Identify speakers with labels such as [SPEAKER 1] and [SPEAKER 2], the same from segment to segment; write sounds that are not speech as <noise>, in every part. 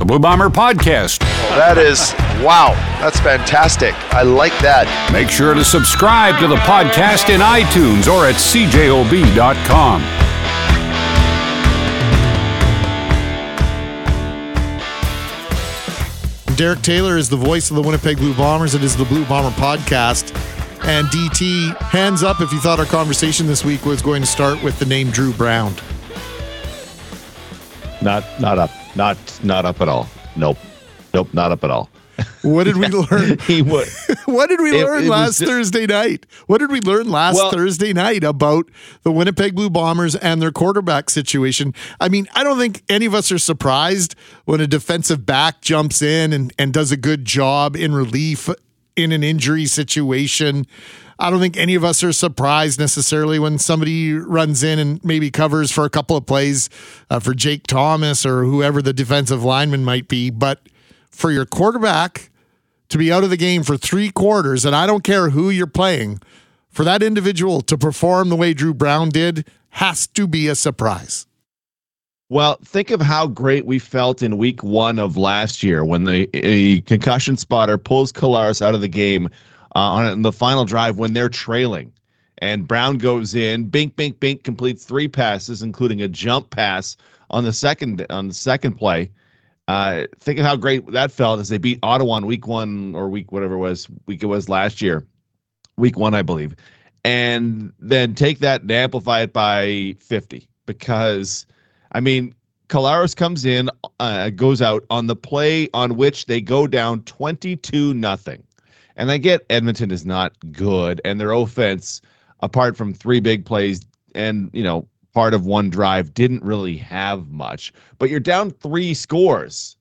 [SPEAKER 1] the Blue Bomber Podcast.
[SPEAKER 2] That is, wow, that's fantastic. I like that.
[SPEAKER 1] Make sure to subscribe to the podcast in iTunes or at cjob.com.
[SPEAKER 3] Derek Taylor is the voice of the Winnipeg Blue Bombers. It is the Blue Bomber podcast. And DT, hands up if you thought our conversation this week was going to start with the name Dru Brown.
[SPEAKER 4] Not not up. Not not up at all. Nope. Nope, not up at all.
[SPEAKER 3] What did we <laughs> learn? <laughs>
[SPEAKER 4] he would. <laughs>
[SPEAKER 3] what did we
[SPEAKER 4] It-
[SPEAKER 3] learn
[SPEAKER 4] it
[SPEAKER 3] last
[SPEAKER 4] ju-
[SPEAKER 3] Thursday night? What did we learn last
[SPEAKER 4] Well-
[SPEAKER 3] Thursday night about the Winnipeg Blue Bombers and their quarterback situation? I mean, I don't think any of us are surprised when a defensive back jumps in and, and does a good job in relief in an injury situation. I don't think any of us are surprised necessarily when somebody runs in and maybe covers for a couple of plays uh, for Jake Thomas or whoever the defensive lineman might be. But for your quarterback, to be out of the game for three quarters, and I don't care who you're playing, for that individual to perform the way Dru Brown did has to be a surprise.
[SPEAKER 4] Well, think of how great we felt in week one of last year when the concussion spotter pulls Collaros out of the game uh, on the final drive when they're trailing. And Brown goes in, bink, bink, bink, completes three passes, including a jump pass on the second on the second play. Uh, think of how great that felt as they beat Ottawa on week one or week whatever it was week it was last year, week one I believe, and then take that and amplify it by fifty because I mean, Collaros comes in, uh, goes out on the play on which they go down 22 nothing. And I get Edmonton is not good and their offense apart from three big plays and, you know, part of one drive didn't really have much. But you're down 3 scores.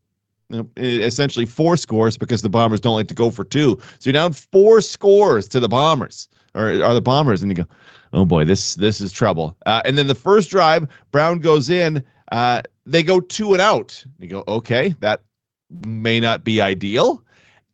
[SPEAKER 4] Essentially four scores because the Bombers don't like to go for two. So you're down four scores to the Bombers or are the Bombers and you go, oh boy, this this is trouble. Uh, and then the first drive, Brown goes in. Uh, they go two and out. You go, okay, that may not be ideal.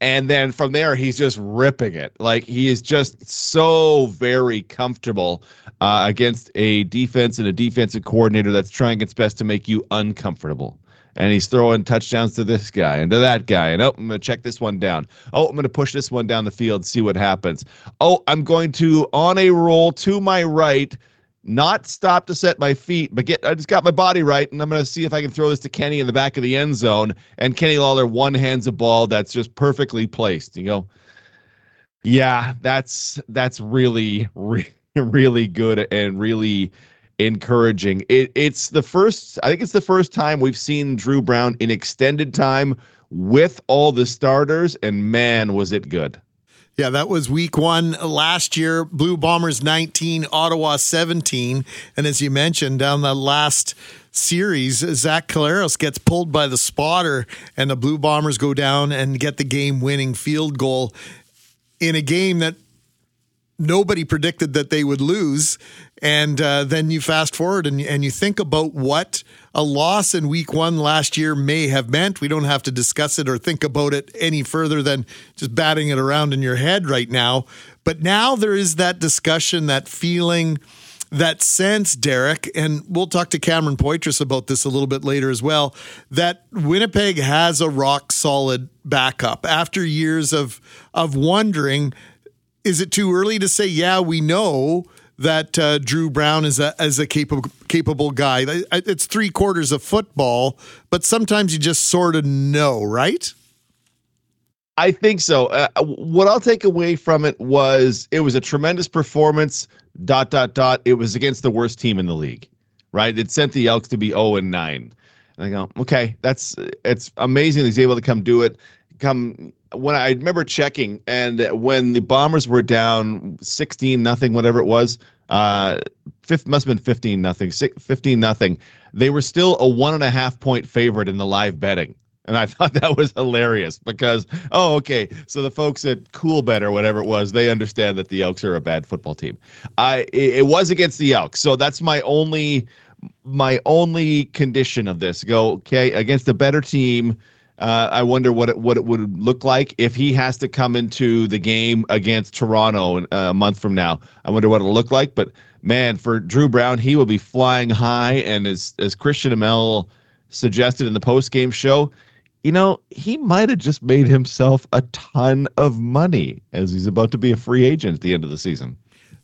[SPEAKER 4] And then from there, he's just ripping it. Like he is just so very comfortable uh, against a defense and a defensive coordinator that's trying its best to make you uncomfortable. And he's throwing touchdowns to this guy and to that guy. And oh, I'm going to check this one down. Oh, I'm going to push this one down the field, see what happens. Oh, I'm going to on a roll to my right, not stop to set my feet, but get I just got my body right, and I'm gonna see if I can throw this to Kenny in the back of the end zone. And Kenny Lawler one hands a ball that's just perfectly placed. You go, yeah, that's that's really, really, <laughs> really good and really encouraging. It, it's the first, I think it's the first time we've seen Dru Brown in extended time with all the starters, and man, was it good.
[SPEAKER 3] Yeah, that was week one last year. Blue Bombers 19, Ottawa 17. And as you mentioned, down the last series, Zach Collaros gets pulled by the spotter, and the Blue Bombers go down and get the game winning field goal in a game that nobody predicted that they would lose. And uh, then you fast forward and, and you think about what a loss in week one last year may have meant. We don't have to discuss it or think about it any further than just batting it around in your head right now. But now there is that discussion, that feeling, that sense, Derek, and we'll talk to Cameron Poitras about this a little bit later as well, that Winnipeg has a rock solid backup after years of of wondering is it too early to say yeah we know that uh, Dru Brown is a as a capable capable guy it's three quarters of football but sometimes you just sort of know right
[SPEAKER 4] I think so. Uh, what I'll take away from it was it was a tremendous performance. Dot dot dot. It was against the worst team in the league, right? It sent the Elks to be zero and nine. And I go, okay, that's it's amazing he's able to come do it. Come when I remember checking, and when the Bombers were down sixteen nothing, whatever it was, uh, fifth must have been fifteen nothing, fifteen nothing. They were still a one and a half point favorite in the live betting. And I <laughs> thought that was hilarious because, oh, okay. So the folks at Coolbet or whatever it was, they understand that the Elks are a bad football team. I it, it was against the Elks, so that's my only my only condition of this. Go okay against a better team. Uh, I wonder what it what it would look like if he has to come into the game against Toronto uh, a month from now. I wonder what it'll look like. But man, for Dru Brown, he will be flying high, and as as Christian Amell suggested in the post game show, you know, he might have just made himself a ton of money as he's about to be a free agent at the end of the season.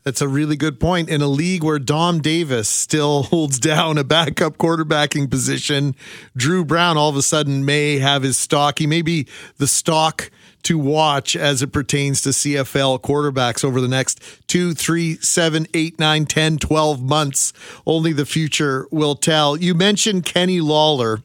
[SPEAKER 3] That's a really good point. In a league where Dom Davis still <laughs> holds down a backup quarterbacking position, Dru Brown all of a sudden may have his stock. He may be the stock to watch as it pertains to CFL quarterbacks over the next two, three, seven, eight, nine, 10, 12 months. Only the future will tell. You mentioned Kenny Lawler.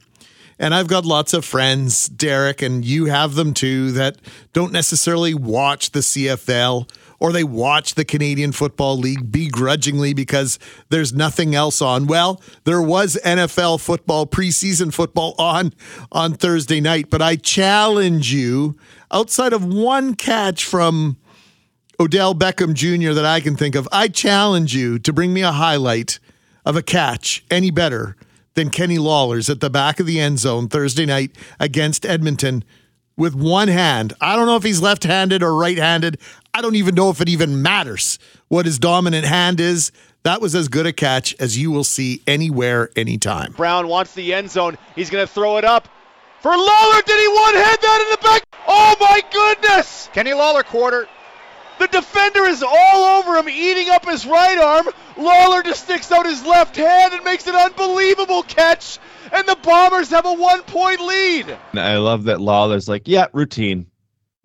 [SPEAKER 3] And I've got lots of friends, Derek, and you have them too, that don't necessarily watch the CFL or they watch the Canadian Football League begrudgingly because there's nothing else on. Well, there was NFL football, preseason football on on Thursday night, but I challenge you outside of one catch from Odell Beckham Jr. that I can think of, I challenge you to bring me a highlight of a catch any better than Kenny Lawler's at the back of the end zone Thursday night against Edmonton with one hand. I don't know if he's left handed or right handed. I don't even know if it even matters what his dominant hand is. That was as good a catch as you will see anywhere, anytime.
[SPEAKER 5] Brown wants the end zone. He's going to throw it up for Lawler. Did he one hand that in the back? Oh my goodness!
[SPEAKER 2] Kenny Lawler quarter.
[SPEAKER 5] The defender is all over him, eating up his right arm. Lawler just sticks out his left hand and makes an unbelievable catch, and the Bombers have a one point lead.
[SPEAKER 4] I love that Lawler's like, yeah, routine.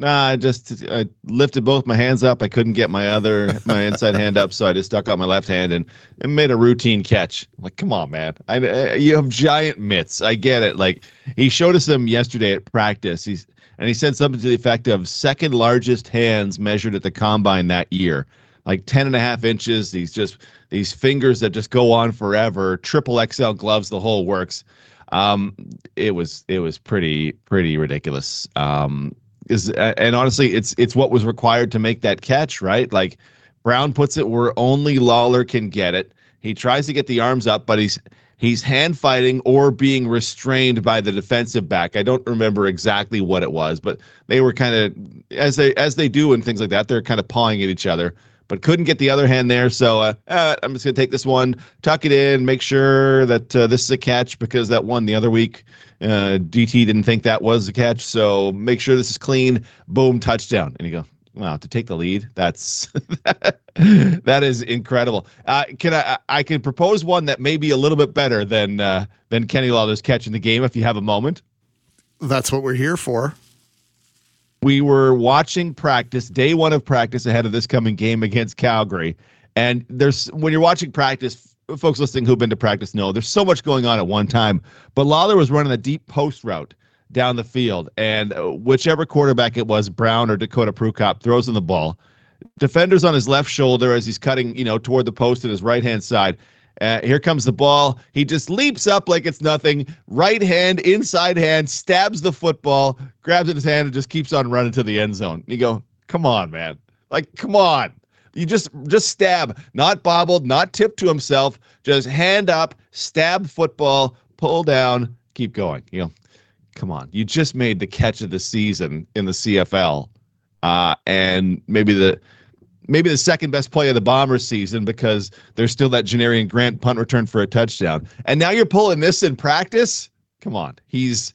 [SPEAKER 4] Nah, I just I lifted both my hands up. I couldn't get my other my inside hand up, so I just stuck out my left hand and, and made a routine catch. I'm like, come on, man! I, I, you have giant mitts. I get it. Like he showed us them yesterday at practice. He's and he said something to the effect of second largest hands measured at the combine that year, like 10 and a half inches. These just these fingers that just go on forever. Triple XL gloves, the whole works. Um, it was it was pretty pretty ridiculous. Um, is and honestly, it's it's what was required to make that catch, right? Like Brown puts it where only Lawler can get it. He tries to get the arms up, but he's he's hand fighting or being restrained by the defensive back. I don't remember exactly what it was, but they were kind of as they as they do and things like that. They're kind of pawing at each other, but couldn't get the other hand there. So uh, uh, I'm just gonna take this one, tuck it in, make sure that uh, this is a catch because that one the other week uh, DT didn't think that was a catch, so make sure this is clean. Boom, touchdown. And you go, wow, to take the lead, that's <laughs> that is incredible. Uh, can I? I can propose one that may be a little bit better than uh, than Kenny Lawler's catch in the game. If you have a moment,
[SPEAKER 3] that's what we're here for.
[SPEAKER 4] We were watching practice, day one of practice ahead of this coming game against Calgary, and there's when you're watching practice folks listening who've been to practice know there's so much going on at one time. But Lawler was running a deep post route down the field, and uh, whichever quarterback it was, Brown or Dakota Prukop, throws in the ball. Defenders on his left shoulder as he's cutting, you know, toward the post at his right hand side. Uh, here comes the ball. He just leaps up like it's nothing. Right hand, inside hand, stabs the football, grabs it in his hand, and just keeps on running to the end zone. You go, come on, man. Like, come on. You just just stab, not bobbled, not tipped to himself, just hand up, stab football, pull down, keep going. You know, come on. You just made the catch of the season in the CFL. Uh, and maybe the maybe the second best play of the Bombers season because there's still that Janarion Grant punt return for a touchdown. And now you're pulling this in practice? Come on. He's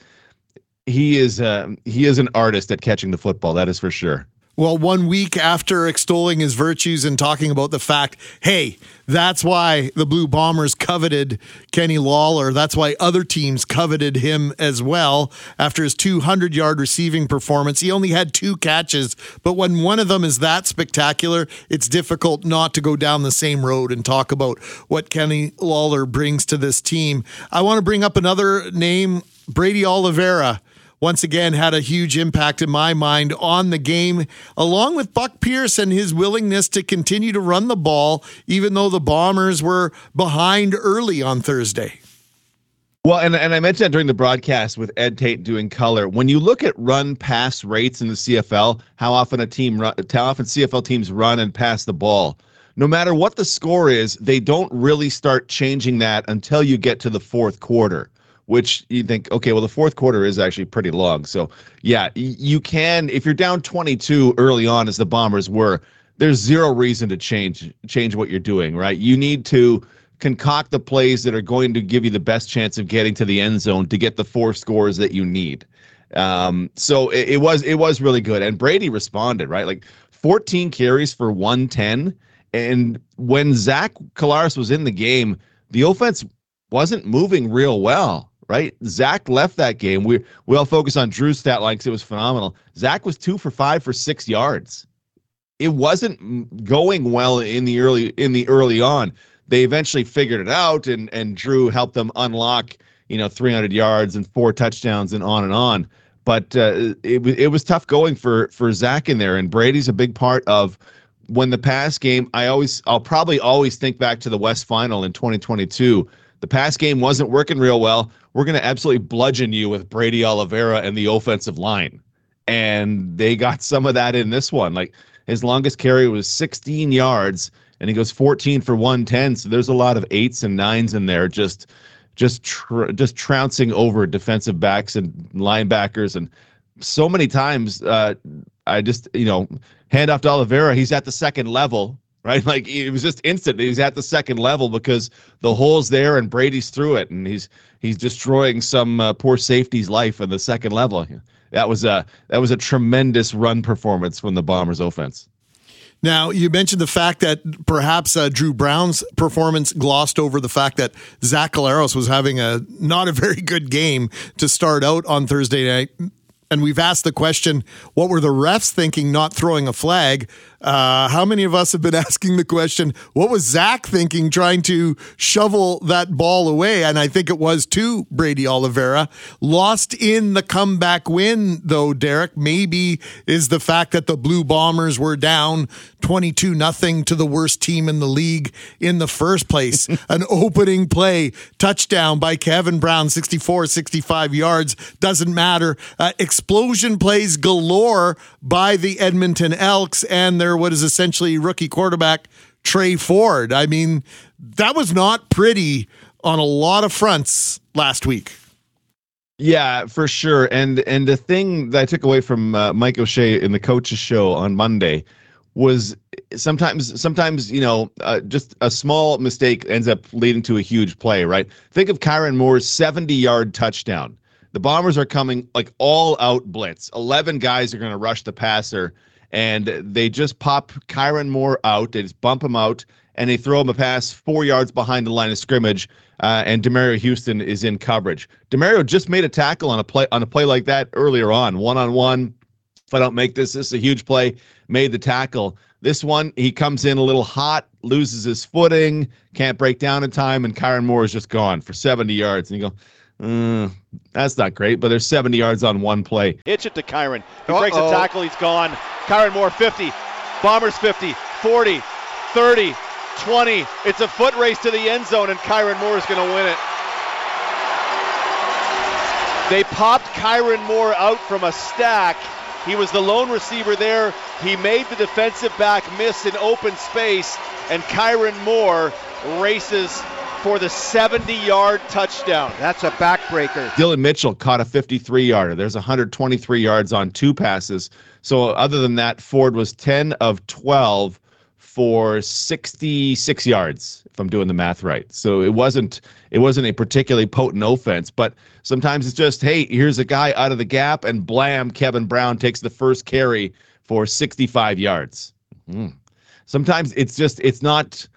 [SPEAKER 4] he is uh, he is an artist at catching the football, that is for sure.
[SPEAKER 3] Well, one week after extolling his virtues and talking about the fact, hey, that's why the Blue Bombers coveted Kenny Lawler. That's why other teams coveted him as well. After his 200 yard receiving performance, he only had two catches, but when one of them is that spectacular, it's difficult not to go down the same road and talk about what Kenny Lawler brings to this team. I want to bring up another name, Brady Oliveira once again had a huge impact in my mind on the game, along with Buck Pierce and his willingness to continue to run the ball, even though the Bombers were behind early on Thursday.
[SPEAKER 4] Well, and, and I mentioned that during the broadcast with Ed Tait doing color. When you look at run pass rates in the CFL, how often a team run, how often CFL teams run and pass the ball, no matter what the score is, they don't really start changing that until you get to the fourth quarter which you think, okay, well, the fourth quarter is actually pretty long. So, yeah, you can if you're down 22 early on, as the Bombers were. There's zero reason to change change what you're doing, right? You need to concoct the plays that are going to give you the best chance of getting to the end zone to get the four scores that you need. Um, so it, it was it was really good, and Brady responded right, like 14 carries for 110. And when Zach Collaros was in the game, the offense wasn't moving real well, right? Zach left that game. We we all focus on Dru's stat line because it was phenomenal. Zach was two for five for six yards. It wasn't going well in the early in the early on. They eventually figured it out, and and Drew helped them unlock you know 300 yards and four touchdowns and on and on. But uh, it it was tough going for for Zach in there, and Brady's a big part of when the pass game. I always I'll probably always think back to the West Final in 2022 the pass game wasn't working real well. We're going to absolutely bludgeon you with Brady Oliveira and the offensive line. And they got some of that in this one. Like his longest carry was 16 yards and he goes 14 for 110. So there's a lot of eights and nines in there just just tr- just trouncing over defensive backs and linebackers and so many times uh, I just, you know, hand off to Oliveira, he's at the second level right? <laughs> Like it was just instant. He's at the second level because the hole's there and Brady's through it, and he's he's destroying some uh, poor safety's life in the second level. That was a that was a tremendous run performance from the Bombers' offense.
[SPEAKER 3] Now, you mentioned the fact that perhaps uh, Dru Brown's performance glossed over the fact that Zach Collaros was having a not a very good game to start out on Thursday night. And we've asked the question, what were the refs thinking not throwing a flag? Uh, how many of us have been <laughs> asking the question, what was Zach thinking trying to shovel that ball away? And I think it was to Brady Oliveira. Lost in the comeback win, though, Derek, maybe is the fact that the Blue Bombers were down 22 nothing to the worst team in the league in the first place. <laughs> An opening play, touchdown by Kevin Brown, 64, 65 yards, doesn't matter. Uh, explosion plays galore by the Edmonton Elks and their what is essentially rookie quarterback Tre Ford. I mean, that was not pretty on a lot of fronts last week.
[SPEAKER 4] Yeah, for sure. And and the thing that I took away from uh, Mike O'Shea in the coaches show on Monday was sometimes sometimes you know uh, just a small mistake ends up leading to a huge play. Right? Think of Kyran Moore's 70 yard touchdown. The Bombers are coming like all out blitz. 11 guys are going to rush the passer and they just pop Kyran Moore out. They just bump him out, and they throw him a pass four yards behind the line of scrimmage. Uh, and Demario Houston is in coverage. Demario just made a tackle on a play on a play like that earlier on, one on one. If I don't make this, this is a huge play. Made the tackle. This one, he comes in a little hot, loses his footing, can't break down in time, and Kyran Moore is just gone for 70 yards. And you go, Mm, that's not great, but there's 70 yards on one play.
[SPEAKER 5] Hitch it to Kyran. He Uh-oh. breaks a tackle. He's gone. Kyran Moore 50. Bombers 50. 40. 30. 20. It's a foot race to the end zone, and Kyran Moore is going to win it. They popped Kyran Moore out from a stack. He was the lone receiver there. He made the defensive back miss in open space, and Kyran Moore races for the 70 yard touchdown.
[SPEAKER 6] That's a backbreaker.
[SPEAKER 4] Dillon Mitchell caught a 53 yarder. There's 123 yards on two passes. So, other than that, Ford was 10 of 12 for 66 yards if i'm doing the math right so it wasn't it wasn't a particularly potent offense but sometimes it's just hey here's a guy out of the gap and blam kevin brown takes the first carry for 65 yards mm. sometimes it's just it's not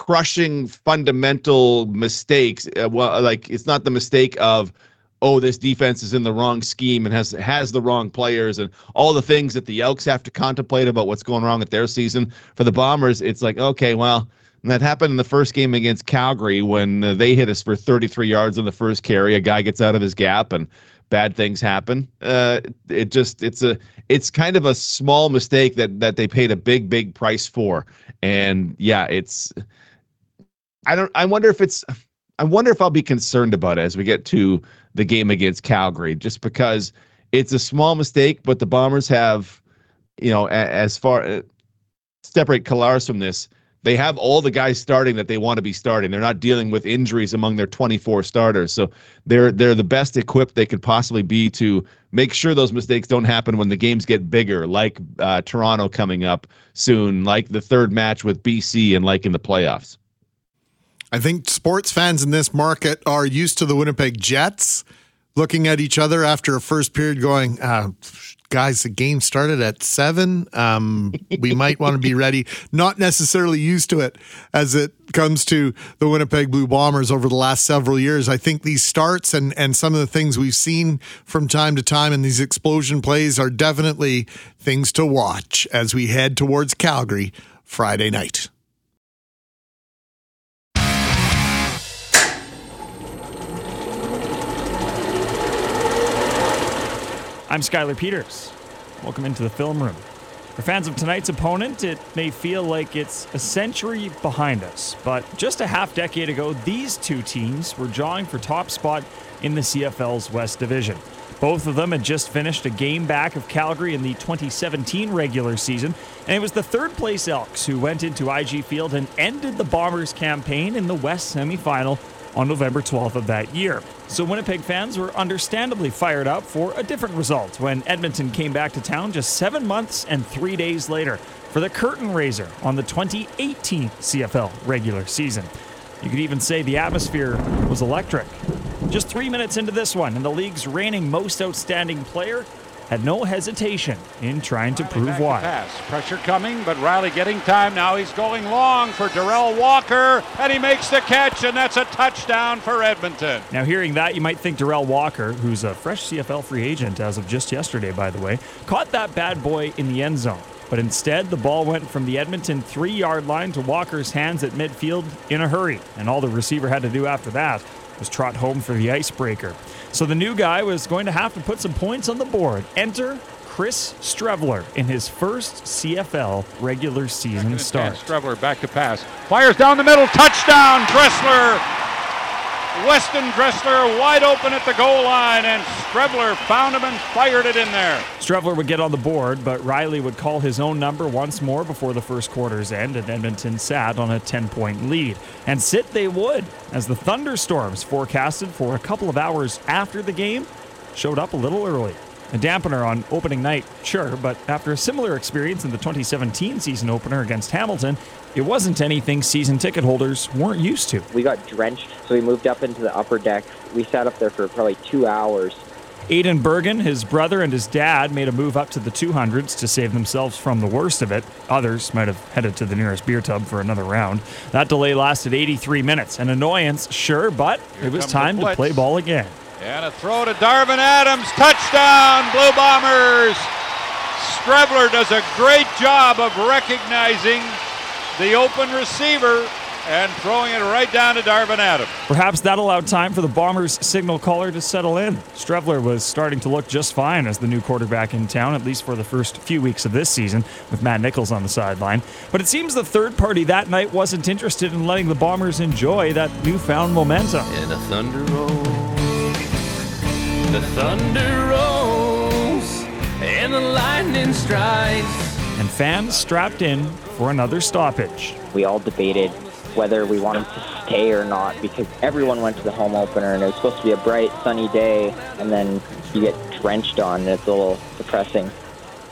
[SPEAKER 4] crushing fundamental mistakes. Uh, well, like it's not the mistake of oh this defense is in the wrong scheme and has has the wrong players and all the things that the Elks have to contemplate about what's going wrong with their season. For the Bombers, it's like okay, well. that happened in the first game against Calgary when uh, they hit us for 33 yards on the first carry. A guy gets out of his gap and bad things happen. Uh, it just it's a it's kind of a small mistake that that they paid a big big price for. And yeah, it's I don't. I wonder if it's. I wonder if I'll be concerned about it as we get to the game against Calgary, just because it's a small mistake, but the Bombers have, you know, as far uh, separate Collaros from this, they have all the guys starting that they want to be starting. They're not dealing with injuries among their 24 starters, so they're they're the best equipped they could possibly be to make sure those mistakes don't happen when the games get bigger, like uh, Toronto coming up soon, like the third match with BC, and like in the playoffs.
[SPEAKER 3] I think sports fans in this market are used to the Winnipeg Jets looking at each other after a first period, going, uh, guys, the game started at seven. Um, we might want to be ready. Not necessarily used to it as it comes to the Winnipeg Blue Bombers over the last several years. I think these starts and, and some of the things we've seen from time to time in these explosion plays are definitely things to watch as we head towards Calgary Friday night.
[SPEAKER 6] I'm Skylar Peters. Welcome into the film room. For fans of tonight's opponent, it may feel like it's a century behind us, but just a half decade ago, these two teams were jawing for top spot in the CFL's West Division. Both of them had just finished a game back of Calgary in the 2017 regular season, and it was the third place Elks who went into IG Field and ended the Bombers' campaign in the West semifinal on November 12th of that year. So Winnipeg fans were understandably fired up for a different result when Edmonton came back to town just seven months and three days later for the curtain raiser on the 2018 CFL regular season. You could even say the atmosphere was electric. Just three minutes into this one, and the league's reigning most outstanding player had no hesitation in trying to prove why.
[SPEAKER 7] Pass. Pressure coming, but Reilly getting time now. He's going long for Derel Walker, and he makes the catch, and that's a touchdown for Edmonton.
[SPEAKER 6] Now, hearing that, you might think Derel Walker, who's a fresh CFL free agent as of just yesterday, by the way, caught that bad boy in the end zone. But instead, the ball went from the Edmonton three yard line to Walker's hands at midfield in a hurry, and all the receiver had to do after that was trot home for the icebreaker. So the new guy was going to have to put some points on the board. Enter Chris Streveler in his first CFL regular season start.
[SPEAKER 7] Streveler back to pass. Fires down the middle. Touchdown, Dressler. Weston Dressler wide open at the goal line, and Streveler found him and fired it in there.
[SPEAKER 6] Streveler would get on the board, but Reilly would call his own number once more before the first quarter's end, and Edmonton sat on a 10 point lead. And sit they would, as the thunderstorms forecasted for a couple of hours after the game showed up a little early. A dampener on opening night, sure, but after a similar experience in the 2017 season opener against Hamilton, it wasn't anything season ticket holders weren't used to.
[SPEAKER 8] We got drenched, so we moved up into the upper deck. We sat up there for probably two hours.
[SPEAKER 6] Aiden Bergen, his brother, and his dad made a move up to the 200s to save themselves from the worst of it. Others might have headed to the nearest beer tub for another round. That delay lasted 83 minutes. An annoyance, sure, but
[SPEAKER 7] Here
[SPEAKER 6] it was time to play ball again.
[SPEAKER 7] And a throw to Darvin Adams. Touchdown, Blue Bombers. Streveler does a great job of recognizing the open receiver and throwing it right down to Darvin Adams.
[SPEAKER 6] Perhaps that allowed time for the Bombers' signal caller to settle in. Streveler was starting to look just fine as the new quarterback in town, at least for the first few weeks of this season, with Matt Nichols on the sideline. But it seems the third party that night wasn't interested in letting the Bombers enjoy that newfound momentum.
[SPEAKER 9] And the thunder rolls, the thunder rolls, and the lightning strikes.
[SPEAKER 6] And fans strapped in for another stoppage.
[SPEAKER 8] We all debated whether we wanted to stay or not because everyone went to the home opener and it was supposed to be a bright, sunny day, and then you get drenched on, and it's a little depressing.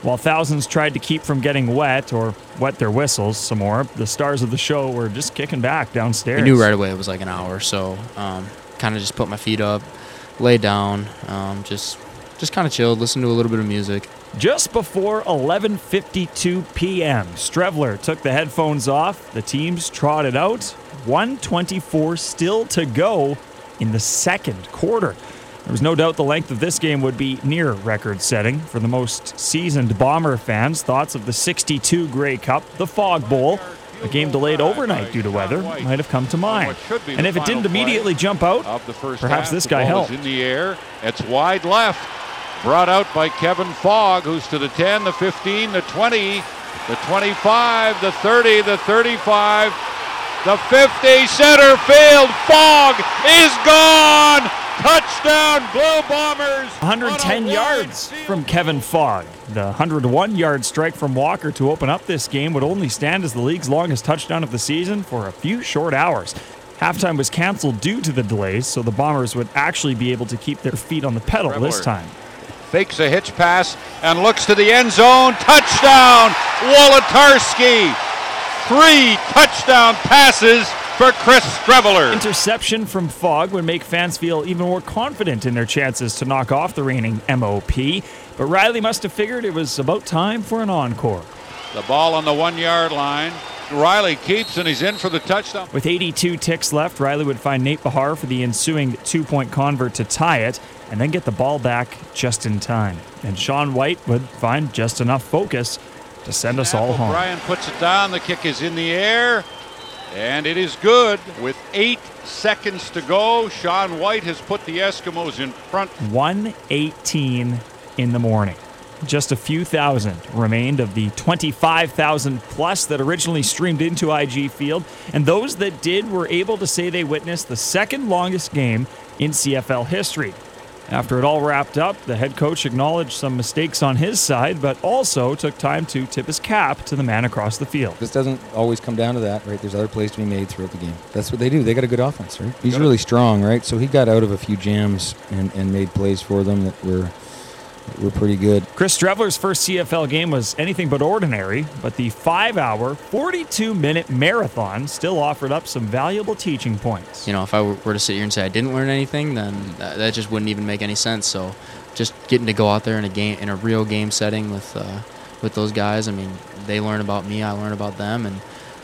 [SPEAKER 6] While thousands tried to keep from getting wet or wet their whistles some more, the stars of the show were just kicking back downstairs.
[SPEAKER 10] I knew right away it was like an hour, so um, kind of just put my feet up, lay down, um, just just kind of chilled, listened to a little bit of music.
[SPEAKER 6] Just before 11:52 p.m., Streveler took the headphones off. The teams trotted out. 124 still to go in the second quarter. There was no doubt the length of this game would be near record-setting for the most seasoned Bomber fans. Thoughts of the 62 Grey Cup, the Fog Bowl, a game delayed overnight due to weather, might have come to mind. And if it didn't immediately jump out,
[SPEAKER 7] Of the first
[SPEAKER 6] perhaps this guy helped.
[SPEAKER 7] in the air. It's wide left. Brought out by Kevin Fogg, who's to the 10, the 15, the 20, the 25, the 30, the 35, the 50, center field. Fogg is gone. Touchdown, Blue Bombers.
[SPEAKER 6] 110
[SPEAKER 7] on
[SPEAKER 6] yards from Kevin Fogg. The 101 yard strike from Walker to open up this game would only stand as the league's longest touchdown of the season for a few short hours. Halftime was canceled due to the delays, so the Bombers would actually be able to keep their feet on the pedal this time.
[SPEAKER 7] Fakes a hitch pass and looks to the end zone. Touchdown, Wolitarsky. Three touchdown passes for Chris Streveler.
[SPEAKER 6] Interception from Fogg would make fans feel even more confident in their chances to knock off the reigning MOP. But Reilly must have figured it was about time for an encore.
[SPEAKER 7] The ball on the one yard line. Reilly keeps and he's in for the touchdown.
[SPEAKER 6] With 82 ticks left, Reilly would find Nate Behar for the ensuing two point convert to tie it and then get the ball back just in time. And Sean Whyte would find just enough focus to send us all home.
[SPEAKER 7] Brian puts it down. The kick is in the air. And it is good. With eight seconds to go, Sean Whyte has put the Eskimos in front.
[SPEAKER 6] 118 in the morning. Just a few thousand remained of the 25,000 plus that originally streamed into IG Field, and those that did were able to say they witnessed the second longest game in CFL history. After it all wrapped up, the head coach acknowledged some mistakes on his side, but also took time to tip his cap to the man across the field.
[SPEAKER 11] This doesn't always come down to that, right? There's other plays to be made throughout the game. That's what they do. They got a good offense, right? He's really strong, right? So he got out of a few jams and, and made plays for them that were were pretty good.
[SPEAKER 6] Chris Streveler's first CFL game was anything but ordinary, but the five hour, 42 minute marathon still offered up some valuable teaching points.
[SPEAKER 10] You know, if I were to sit here and say I didn't learn anything, then that, that just wouldn't even make any sense. So, just getting to go out there in a game, in a real game setting with uh, with those guys. I mean, they learn about me, I learn about them, and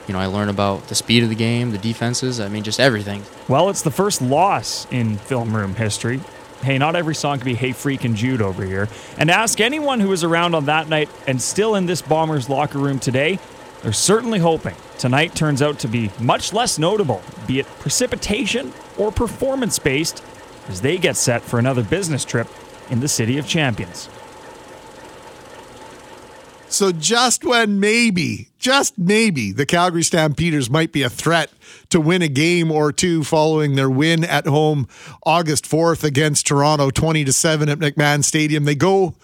[SPEAKER 10] you know, I learn about the speed of the game, the defenses. I mean, just everything.
[SPEAKER 6] Well, it's the first loss in film room history. Hey, not every song can be Hey Freak and Jude over here. And ask anyone who was around on that night and still in this Bombers locker room today, they're certainly hoping tonight turns out to be much less notable, be it precipitation or performance based, as they get set for another business trip in the City of Champions.
[SPEAKER 3] So just when maybe, just maybe, the Calgary Stampeders might be a threat to win a game or two following their win at home August 4th against Toronto 20 to 7 at McMahon Stadium, they go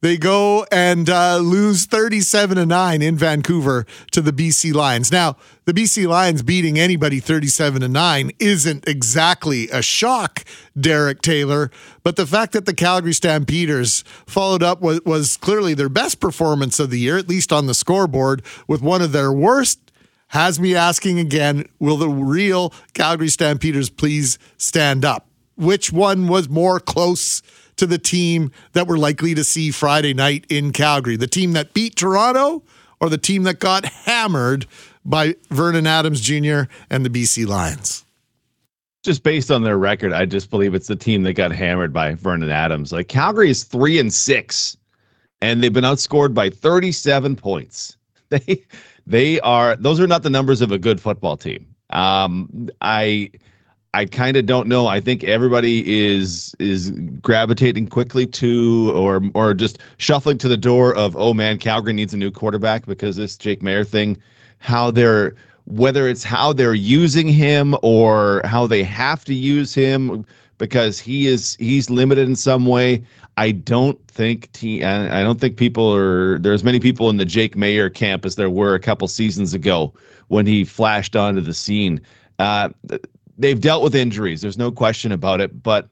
[SPEAKER 3] they go and uh, lose 37 to 9 in Vancouver to the BC Lions. Now, the BC Lions beating anybody 37 to 9 isn't exactly a shock, Derek Taylor, but the fact that the Calgary Stampeders followed up was, was clearly their best performance of the year, at least on the scoreboard, with one of their worst has me asking again, will the real Calgary Stampeders please stand up? Which one was more close to the team that we're likely to see Friday night in Calgary? The team that beat Toronto or the team that got hammered by Vernon Adams Jr. and the BC Lions?
[SPEAKER 4] Just based on their record, I just believe it's the team that got hammered by Vernon Adams. Like Calgary is three and six, and they've been outscored by 37 points. <laughs> They they are those are not the numbers of a good football team. Um, I I kind of don't know. I think everybody is is gravitating quickly to or or just shuffling to the door of oh man, Calgary needs a new quarterback because this Jake Maier thing, how they're whether it's how they're using him or how they have to use him because he is he's limited in some way. I don't think te- I don't think people are there's many people in the Jake Maier camp as there were a couple seasons ago when he flashed onto the scene. Uh, they've dealt with injuries. There's no question about it, but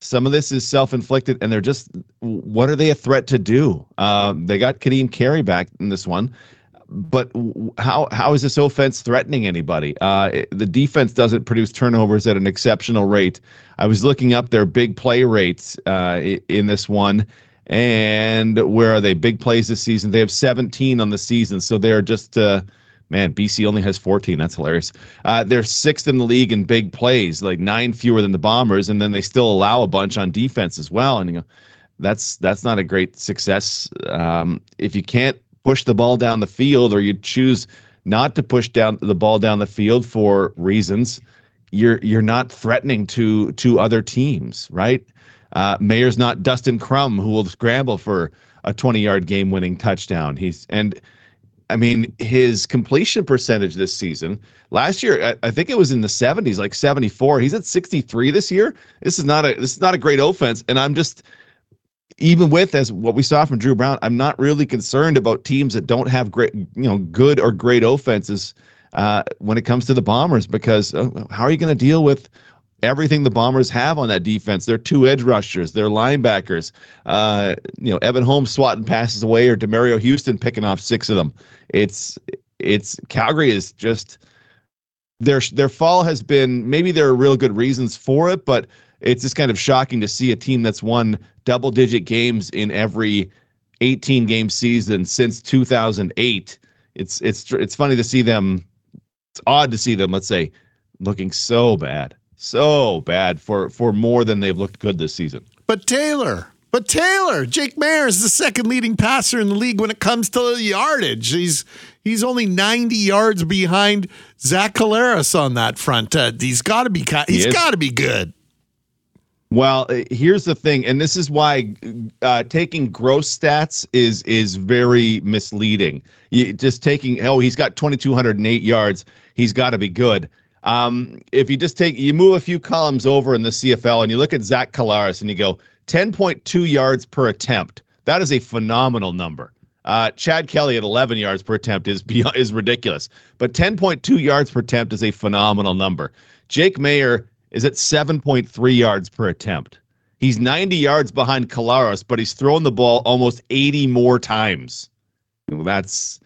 [SPEAKER 4] some of this is self-inflicted, and they're just what are they a threat to do? Um, they got Ka'Deem Carey back in this one, but how how is this offense threatening anybody? Uh, the defense doesn't produce turnovers at an exceptional rate. I was looking up their big play rates uh, in this one, and where are they? Big plays this season. They have 17 on the season, so they're just. Uh, Man, BC only has 14. That's hilarious. Uh, they're sixth in the league in big plays, like nine fewer than the Bombers, and then they still allow a bunch on defense as well. And you know, that's that's not a great success. Um, if you can't push the ball down the field, or you choose not to push down the ball down the field for reasons, you're you're not threatening to to other teams, right? Uh, Maier's not Dustin Crum, who will scramble for a 20 yard game winning touchdown. He's and I mean, his completion percentage this season, last year, I, I, think it was in the 70s, like 74. He's at 63 this year. This is not a this is not a great offense, and I'm just even with as what we saw from Dru Brown, I'm not really concerned about teams that don't have great, you know, good or great offenses uh, when it comes to the Bombers because uh, how are you going to deal with everything the Bombers have on that defense. They're two edge rushers, they're linebackers. Uh, you know, Evan Holm swatting passes away, or Demario Houston picking off six of them. It's it's Calgary is just their their fall has been maybe there are real good reasons for it, but it's just kind of shocking to see a team that's won double digit games in every 18 game season since 2008. It's it's it's funny to see them. It's odd to see them. Let's say looking so bad, so bad for for more than they've looked good this season.
[SPEAKER 3] But Taylor, but Taylor, Jake Maier is the second leading passer in the league when it comes to yardage. He's he's only 90 yards behind Zach Collaros on that front. Uh, he's got to be he's
[SPEAKER 4] He
[SPEAKER 3] got to be good.
[SPEAKER 4] Well, uh, here's the thing, and this is why uh, taking gross stats is is very misleading. You, just taking oh, he's got 2,208 yards, he's got to be good. Um, if you just take you move a few columns over in the CFL and you look at Zach Collaros and you go 10.2 yards per attempt, that is a phenomenal number. Uh, Chad Kelly at 11 yards per attempt is beyond, is ridiculous, but 10.2 yards per attempt is a phenomenal number. Jake Maier is at 7.3 yards per attempt. He's 90 yards behind Collaros, but he's thrown the ball almost 80 more times. That's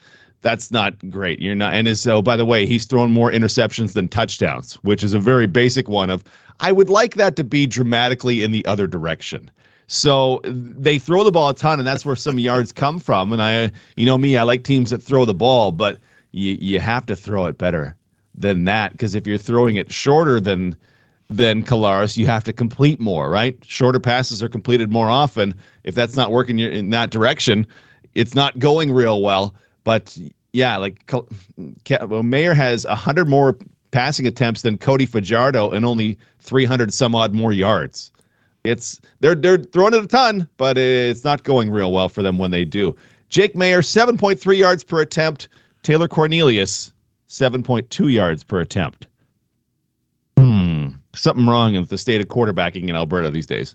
[SPEAKER 4] that's not great. You're not and so by the way, he's thrown more interceptions than touchdowns, which is a very basic one of I would like that to be dramatically in the other direction. So they throw the ball a ton, and that's where some yards come from. And I, you know me, I like teams that throw the ball, but you you have to throw it better than that because if you're throwing it shorter than than Collaros, you have to complete more, right? Shorter passes are completed more often. If that's not working in that direction, it's not going real well. But yeah, like well, Maier has 100 more passing attempts than Cody Fajardo and only 300 some odd more yards. It's they're they're throwing it a ton, but it's not going real well for them when they do. Jake Maier 7.3 yards per attempt. Taylor Cornelius 7.2 yards per attempt. Hmm, something wrong with the state of quarterbacking in Alberta these days.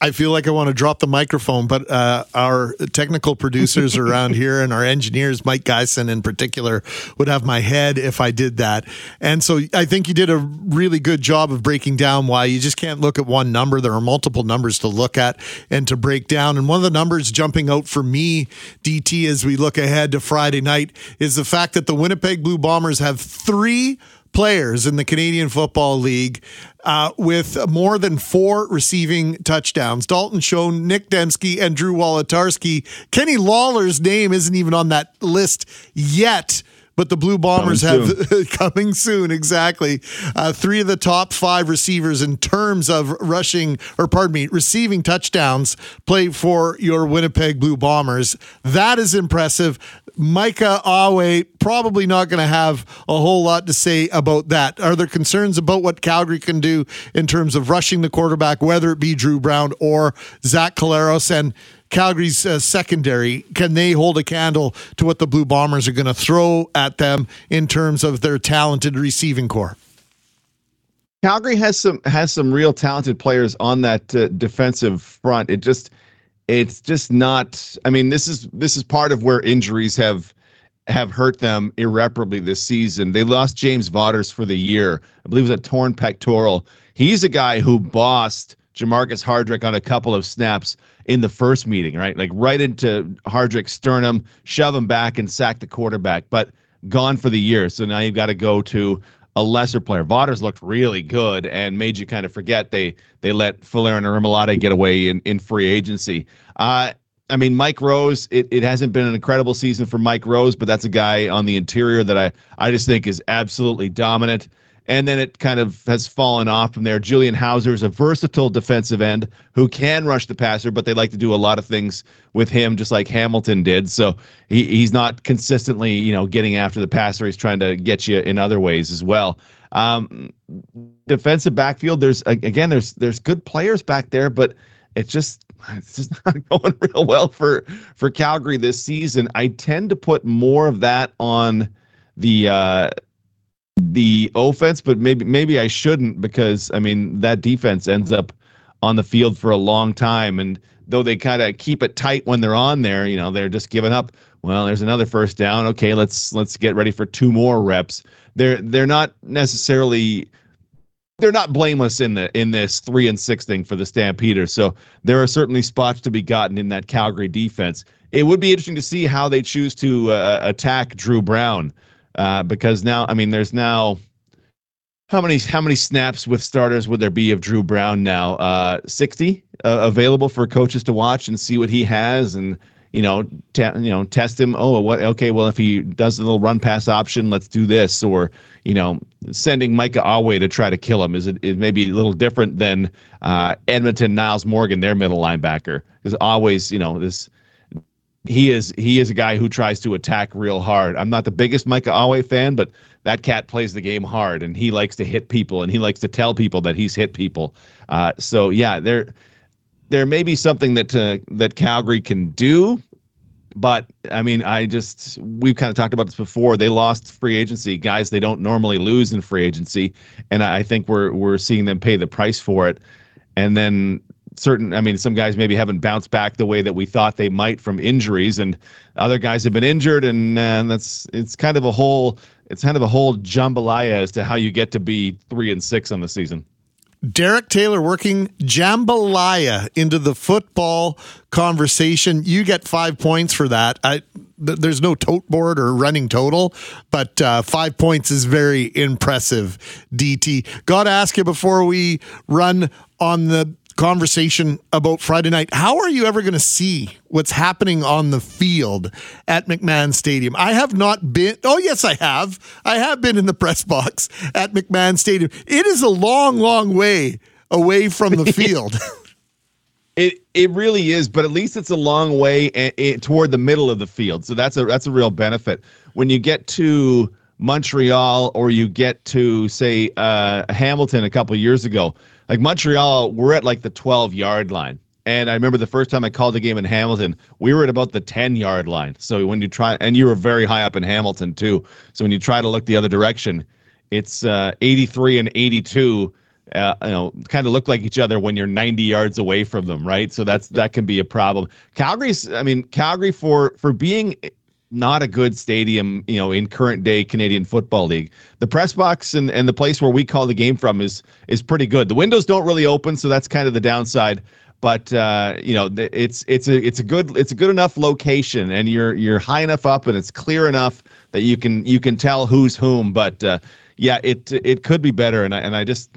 [SPEAKER 3] I feel like I want to drop the microphone, but uh, our technical producers <laughs> around here and our engineers, Mike Geisen in particular, would have my head if I did that. And so I think you did a really good job of breaking down why you just can't look at one number. There are multiple numbers to look at and to break down. And one of the numbers jumping out for me, DT, as we look ahead to Friday night, is the fact that the Winnipeg Blue Bombers have three players in the Canadian Football League uh, with more than four receiving touchdowns. Dalton Schoen, Nick Dembski, and Drew Wolitarsky. Kenny Lawler's name isn't even on that list yet. But the Blue Bombers
[SPEAKER 4] Coming
[SPEAKER 3] have <laughs> coming soon, exactly. Uh, three of the top five receivers in terms of rushing, or pardon me, receiving touchdowns play for your Winnipeg Blue Bombers. That is impressive. Micah Awe probably not going to have a whole lot to say about that. Are there concerns about what Calgary can do in terms of rushing the quarterback, whether it be Dru Brown or Zach Collaros and Calgary's uh, secondary? Can they hold a candle to what the Blue Bombers are going to throw at them in terms of their talented receiving core?
[SPEAKER 4] Calgary has some has some real talented players on that uh, defensive front. It just it's just not I mean this is this is part of where injuries have have hurt them irreparably this season. They lost James Vaughters for the year. I believe it was a torn pectoral. He's a guy who bossed Jamarcus Hardrick on a couple of snaps in the first meeting, right? Like right into Hardrick's sternum, shove him back and sack the quarterback, but gone for the year. So now you've got to go to a lesser player. Vaughters looked really good and made you kind of forget they they let Fuller and Remalade get away in, in free agency. Uh, I mean, Mike Rose, it, it hasn't been an incredible season for Mike Rose, but that's a guy on the interior that I, I just think is absolutely dominant. And then it kind of has fallen off from there. Julian Howsare is a versatile defensive end who can rush the passer, but they like to do a lot of things with him, just like Hamilton did. So he, he's not consistently, you know, getting after the passer. He's trying to get you in other ways as well. Um, defensive backfield, there's again, there's there's good players back there, but it's just it's just <laughs> not going real well for for Calgary this season. I tend to put more of that on the uh the offense, but maybe maybe I shouldn't because I mean that defense ends up on the field for a long time, and though they kind of keep it tight when they're on there, you know they're just giving up. Well, there's another first down. Okay, let's let's get ready for two more reps. They're they're not necessarily they're not blameless in the in this three and six thing for the Stampeders. So there are certainly spots to be gotten in that Calgary defense. It would be interesting to see how they choose to uh, attack Dru Brown uh, because now, I mean, there's now how many how many snaps with starters would there be of Dru Brown now? Uh, Sixty uh, available for coaches to watch and see what he has, and you know, you know, test him. Oh, what? Okay, well, if he does a little run pass option, let's do this. Or you know, sending Micah Awe to try to kill him is it, it may be a little different than uh, Edmonton Nyles Morgan, their middle linebacker, because always, you know, this he is he is a guy who tries to attack real hard. I'm not the biggest Micah Awe fan, but that cat plays the game hard, and he likes to hit people, and he likes to tell people that he's hit people. Uh, so yeah, there there may be something that uh, that Calgary can do, but I mean, I just we've kind of talked about this before. They lost free agency guys they don't normally lose in free agency, and I think we're we're seeing them pay the price for it. And then certain i mean some guys maybe haven't bounced back the way that we thought they might from injuries and other guys have been injured and, and that's it's kind of a whole it's kind of a whole jambalaya as to how you get to be three and six on the season
[SPEAKER 3] Derek Taylor working jambalaya into the football conversation. You get five points for that. I, th- there's no tote board or running total, but uh, five points is very impressive. DT, got to ask you before we run on the conversation about Friday night. How are you ever going to see what's happening on the field at McMahon Stadium? I have not been. Oh, yes, I have. I have been in the press box at McMahon Stadium. It is a long, long way away from the <laughs> field.
[SPEAKER 4] It it really is, but at least it's a long way a, a, toward the middle of the field. So that's a that's a real benefit. When you get to Montreal or you get to say uh, Hamilton a couple years ago, like Montreal, we're at like the 12 yard line. And I remember the first time I called the game in Hamilton, we were at about the 10 yard line. So when you try, and you were very high up in Hamilton too. So when you try to look the other direction, it's uh, 83 and 82. Uh, you know, kind of look like each other when you're 90 yards away from them, right? So that's that can be a problem. Calgary's, I mean, Calgary for for being not a good stadium, you know, in current day Canadian Football League. The press box and, and the place where we call the game from is is pretty good. The windows don't really open, so that's kind of the downside. But uh, you know, it's it's a it's a good it's a good enough location, and you're you're high enough up, and it's clear enough that you can you can tell who's whom. But uh, yeah, it it could be better, and I and I just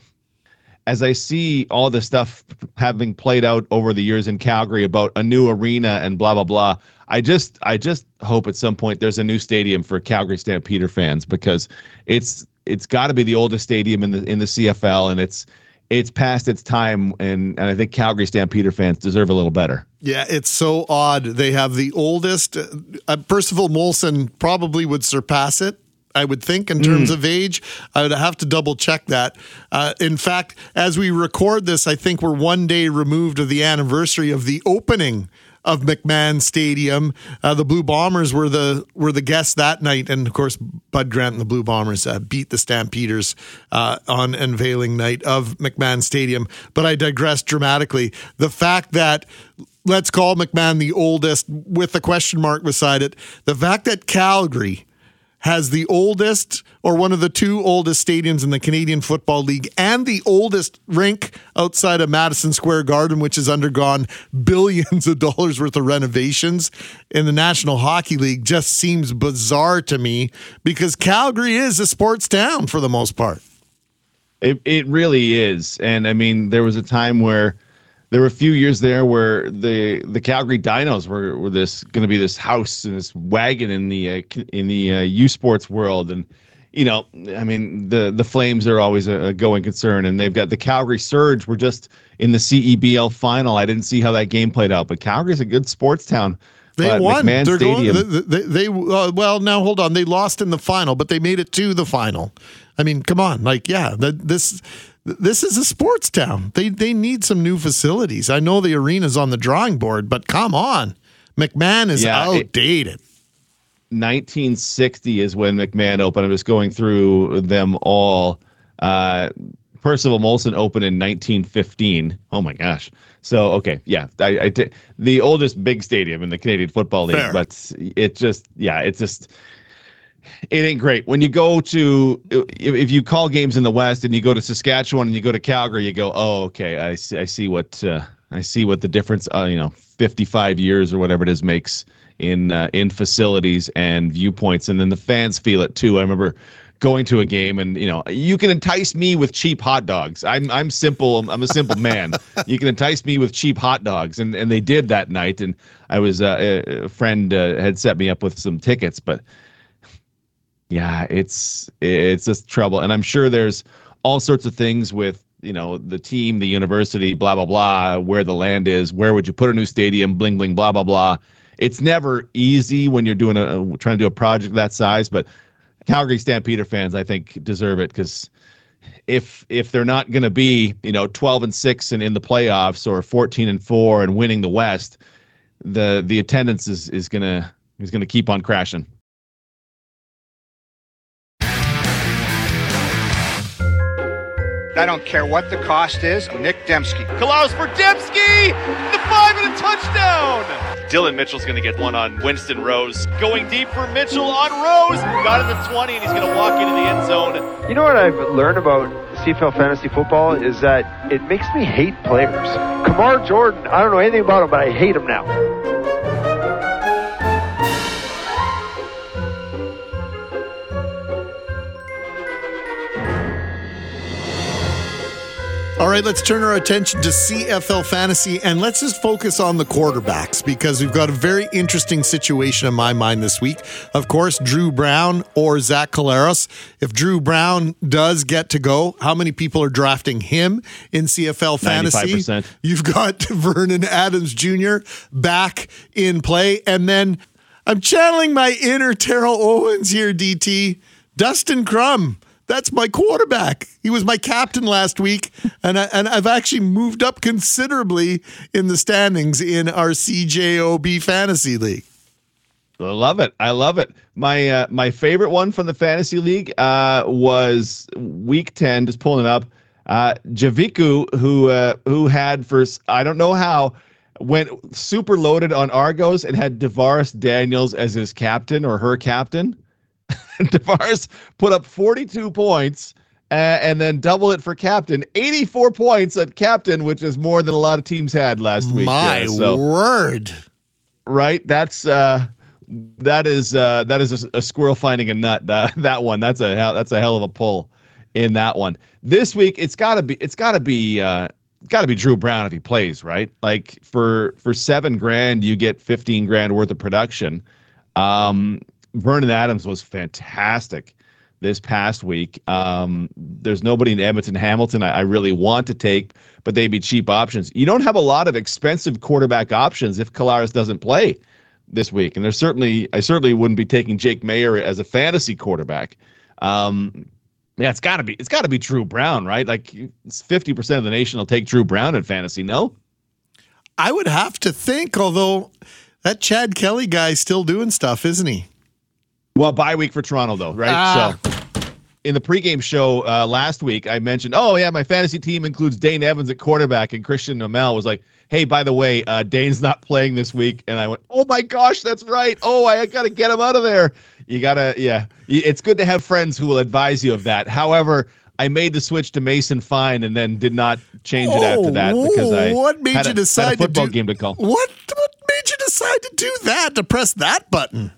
[SPEAKER 4] as I see all the stuff having played out over the years in Calgary about a new arena and blah blah blah, I just I just hope at some point there's a new stadium for Calgary Stampeder fans because it's it's got to be the oldest stadium in the in the CFL and it's it's past its time and, and I think Calgary Stampeder fans deserve a little better.
[SPEAKER 3] Yeah, it's so odd. They have the oldest. Uh, Percival Molson probably would surpass it I would think, in terms mm. of age. I would have to double check that. Uh, in fact, as we record this, I think we're one day removed of the anniversary of the opening of McMahon Stadium. Uh, the Blue Bombers were the were the guests that night, and of course, Bud Grant and the Blue Bombers uh, beat the Stampeders uh, on unveiling night of McMahon Stadium. But I digress dramatically. The fact that let's call McMahon the oldest with a question mark beside it, the fact that Calgary has the oldest or one of the two oldest stadiums in the Canadian Football League and the oldest rink outside of Madison Square Garden, which has undergone <laughs> billions of dollars worth of renovations in the National Hockey League, just seems bizarre to me because Calgary is a sports town for the most part.
[SPEAKER 4] It, it really is. And I mean, there was a time where there were a few years there where the the Calgary Dinos were, were this going to be this house and this wagon in the uh, in the uh, U Sports world, and you know, I mean, the the Flames are always a, a, going concern, and they've got the Calgary Surge. We're just in the CEBL final. I didn't see how that game played out, but Calgary's a good sports town.
[SPEAKER 3] They but won. McMahon They're Stadium, going, they, they, they uh, well now hold on. They lost in the final, but they made it to the final. I mean, come on, like yeah, the, this this is a sports town. They they need some new facilities. I know the arena's on the drawing board, but come on. McMahon is yeah, outdated. It,
[SPEAKER 4] 1960 is when McMahon opened. I'm just going through them all. Uh, Percival Molson opened in 1915. Oh my gosh. So okay, yeah, I, I t- the oldest big stadium in the Canadian Football League, Fair. but it just yeah, it just it ain't great. When you go to, if you call games in the West and you go to Saskatchewan and you go to Calgary, you go, oh, okay, I see, I see what, uh, I see what the difference, uh, you know, 55 years or whatever it is makes in uh, in facilities and viewpoints, and then the fans feel it too. I remember going to a game and you know you can entice me with cheap hot dogs i'm i'm simple i'm a simple man <laughs> you can entice me with cheap hot dogs and and they did that night and i was uh, a friend uh, had set me up with some tickets but yeah it's it's just trouble and i'm sure there's all sorts of things with you know the team the university blah blah blah where the land is where would you put a new stadium bling bling blah blah blah it's never easy when you're doing a trying to do a project that size but Calgary Stampeder fans, I think, deserve it because if if they're not going to be, you know, 12 and 6 and in the playoffs or 14 and 4 and winning the West, the the attendance is is to is going to keep on crashing.
[SPEAKER 12] I don't care what the cost is. Nick Demski.
[SPEAKER 5] Collaros for Demski! The five and a touchdown! Dillon Mitchell's going to get one on Winston Rose. Going deep for Mitchell on Rose. Got it the 20, and he's going to walk into the end zone.
[SPEAKER 13] You know what I've learned about CFL fantasy football is that it makes me hate players. Kamar Jordan, I don't know anything about him, but I hate him now.
[SPEAKER 3] All right, let's turn our attention to CFL fantasy and let's just focus on the quarterbacks because we've got a very interesting situation in my mind this week. Of course, Dru Brown or Zach Collaros. If Dru Brown does get to go, how many people are drafting him in CFL fantasy?
[SPEAKER 4] 95%.
[SPEAKER 3] You've got <laughs> Vernon Adams Jr. back in play. And then I'm channeling my inner Terrell Owens here, DT. Dustin Crum. That's my quarterback. He was my captain last week, and I, and I've actually moved up considerably in the standings in our CJOB fantasy league.
[SPEAKER 4] I love it. I love it. My uh, my favorite one from the fantasy league uh, was week ten. Just pulling it up. Uh, Javiku, who uh, who had for I don't know how went super loaded on Argos and had DaVaris Daniels as his captain or her captain. <laughs> DaVaris put up 42 points uh, and then double it for captain. 84 points at captain, which is more than a lot of teams had last week.
[SPEAKER 3] My
[SPEAKER 4] Uh, so-
[SPEAKER 3] word.
[SPEAKER 4] right? That's uh, that is uh, that is a, a squirrel finding a nut. That <laughs> that one. That's a hell- that's a hell of a pull in that one. This week, it's got to be it's got to be uh, got to be Dru Brown if he plays right. Like for for seven grand, you get fifteen grand worth of production. Um, Vernon Adams was fantastic this past week. Um, there's nobody in Edmonton Hamilton I, I really want to take, but they'd be cheap options. You don't have a lot of expensive quarterback options if Collaros doesn't play this week, and there's certainly I certainly wouldn't be taking Jake Maier as a fantasy quarterback. Um, yeah, it's got to be it's got to be Dru Brown, right? Like fifty percent of the nation will take Dru Brown in fantasy. No,
[SPEAKER 3] I would have to think, although that Chad Kelly guy's still doing stuff, isn't he?
[SPEAKER 4] Well, bye week for Toronto, though, right?
[SPEAKER 3] Ah.
[SPEAKER 4] So, in the pregame show uh, last week, I mentioned, oh yeah, my fantasy team includes Dane Evans at quarterback, and Christian Nomel was like, hey, by the way, uh, Dane's not playing this week, and I went, oh my gosh, that's right. Oh, I got to get him out of there. You gotta, yeah, it's good to have friends who will advise you of that. However. I made the switch to Mason Fine and then did not change it after that because I
[SPEAKER 3] Oh, what made
[SPEAKER 4] had
[SPEAKER 3] you
[SPEAKER 4] a,
[SPEAKER 3] decide
[SPEAKER 4] had a football
[SPEAKER 3] to do
[SPEAKER 4] game to call.
[SPEAKER 3] What what made you decide to do that? To press that button?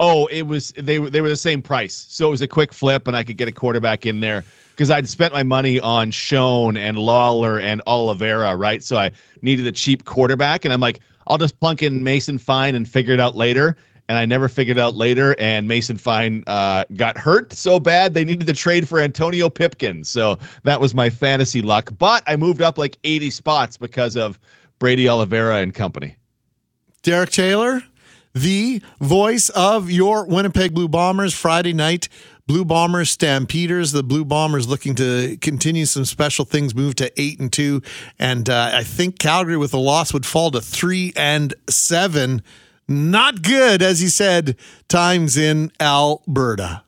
[SPEAKER 4] Oh, it was they were they were the same price, so it was a quick flip, and I could get a quarterback in there because I'd spent my money on Schoen and Lawler and Oliveira, right? So I needed a cheap quarterback, and I'm like, I'll just plunk in Mason Fine and figure it out later. And I never figured out later, and Mason Fine uh, got hurt so bad they needed to trade for Antonio Pipkin. So that was my fantasy luck. But I moved up like 80 spots because of Brady Oliveira and company.
[SPEAKER 3] Derek Taylor, the voice of your Winnipeg Blue Bombers Friday night. Blue Bombers Stampeders. The Blue Bombers looking to continue some special things, move to eight and two, and uh, I think Calgary with a loss would fall to three and seven. Not good, as he said, times in Alberta.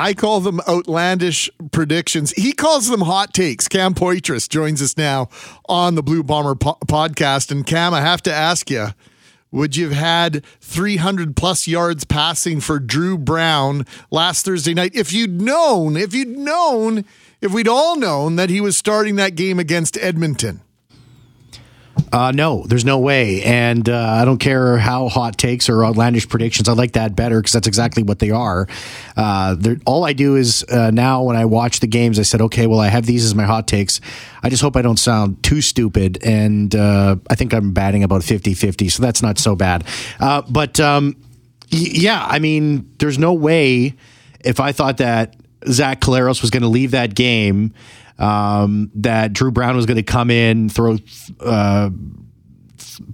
[SPEAKER 3] I call them outlandish predictions. He calls them hot takes. Cam Poitras joins us now on the Blue Bomber po- podcast. And Cam, I have to ask you, would you have had 300 plus yards passing for Dru Brown last Thursday night if you'd known, if you'd known, if we'd all known that he was starting that game against Edmonton?
[SPEAKER 14] Uh, no, there's no way. And uh, I don't care how hot takes or outlandish predictions. I like that better because that's exactly what they are. Uh, all I do is uh, now when I watch the games, I said, okay, well, I have these as my hot takes. I just hope I don't sound too stupid. And uh, I think I'm batting about 50 50, so that's not so bad. Uh, but um, y- yeah, I mean, there's no way if I thought that Zach Collaros was going to leave that game um, that Dru Brown was going to come in, throw uh,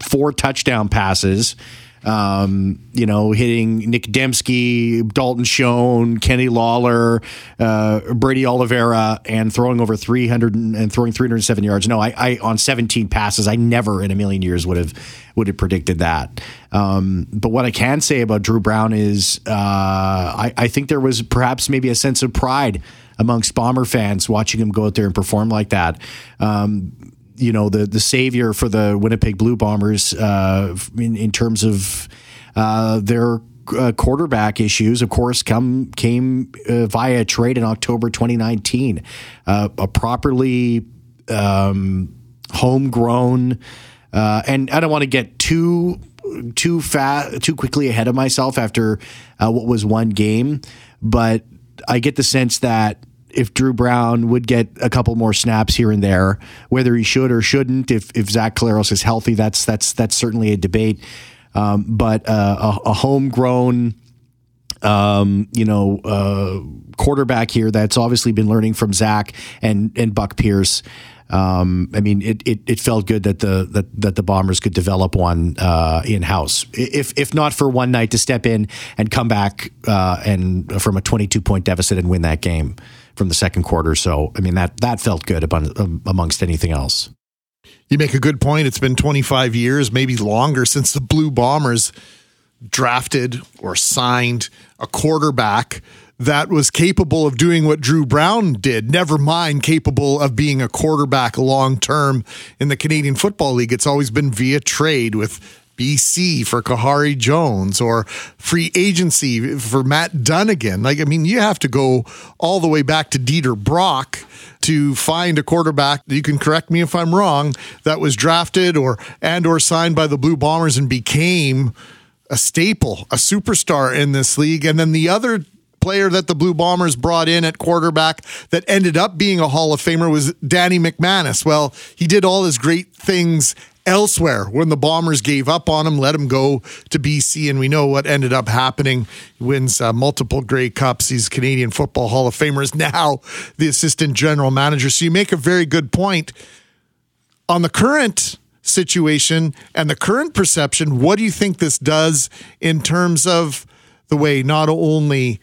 [SPEAKER 14] four touchdown passes. Um, you know, hitting Nick Demski, Dalton Schoen, Kenny Lawler, uh, Brady Oliveira, and throwing over 300 and throwing 307 yards. No, I, I, on 17 passes, I never in a million years would have would have predicted that. Um, but what I can say about Dru Brown is, uh, I, I think there was perhaps maybe a sense of pride amongst Bomber fans watching him go out there and perform like that. Um, you know, the the savior for the Winnipeg Blue Bombers uh, in, in terms of uh, their uh, quarterback issues, of course, come came uh, via trade in October 2019. Uh, a properly um, homegrown, uh, and I don't want to get too too fast, too quickly ahead of myself after what was one game, but I get the sense that if Dru Brown would get a couple more snaps here and there, whether he should or shouldn't, if if Zach Collaros is healthy, that's that's that's certainly a debate. Um, but uh, a, a, homegrown, um, you know, uh, quarterback here that's obviously been learning from Zach and and Buck Pierce. Um, I mean, it, it, it felt good that the that, that the Bombers could develop one uh, in house, if if not for one night to step in and come back uh, and from a twenty two point deficit and win that game from the second quarter. So, I mean that that felt good um, amongst anything else.
[SPEAKER 3] You make a good point. It's been twenty five years, maybe longer, since the Blue Bombers drafted or signed a quarterback that was capable of doing what Dru Brown did, never mind capable of being a quarterback long term in the Canadian Football League. It's always been via trade with BC for Khari Jones or free agency for Matt Dunigan. Like, I mean, you have to go all the way back to Dieter Brock to find a quarterback. You can correct me if I'm wrong. That was drafted or and or signed by the Blue Bombers and became a staple, a superstar in this league. And then the other player that the Blue Bombers brought in at quarterback that ended up being a Hall of Famer was Danny McManus. Well, he did all his great things elsewhere when the Bombers gave up on him, let him go to BC, and we know what ended up happening. He wins uh, multiple Grey Cups. He's Canadian Football Hall of Famer. Is <laughs> now the assistant general manager. So you make a very good point on the current situation and the current perception. What do you think this does in terms of the way not only